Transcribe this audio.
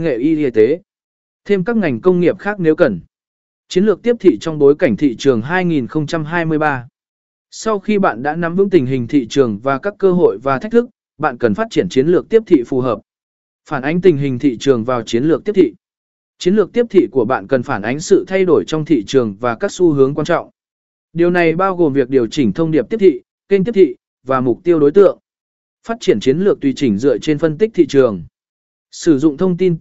công nghệ y y tế. Thêm các ngành công nghiệp khác nếu cần. Chiến lược tiếp thị trong bối cảnh thị trường 2023. Sau khi bạn đã nắm vững tình hình thị trường và các cơ hội và thách thức, bạn cần phát triển chiến lược tiếp thị phù hợp. Phản ánh tình hình thị trường vào chiến lược tiếp thị. Chiến lược tiếp thị của bạn cần phản ánh sự thay đổi trong thị trường và các xu hướng quan trọng. Điều này bao gồm việc điều chỉnh thông điệp tiếp thị, kênh tiếp thị và mục tiêu đối tượng. Phát triển chiến lược tùy chỉnh dựa trên phân tích thị trường. Sử dụng thông tin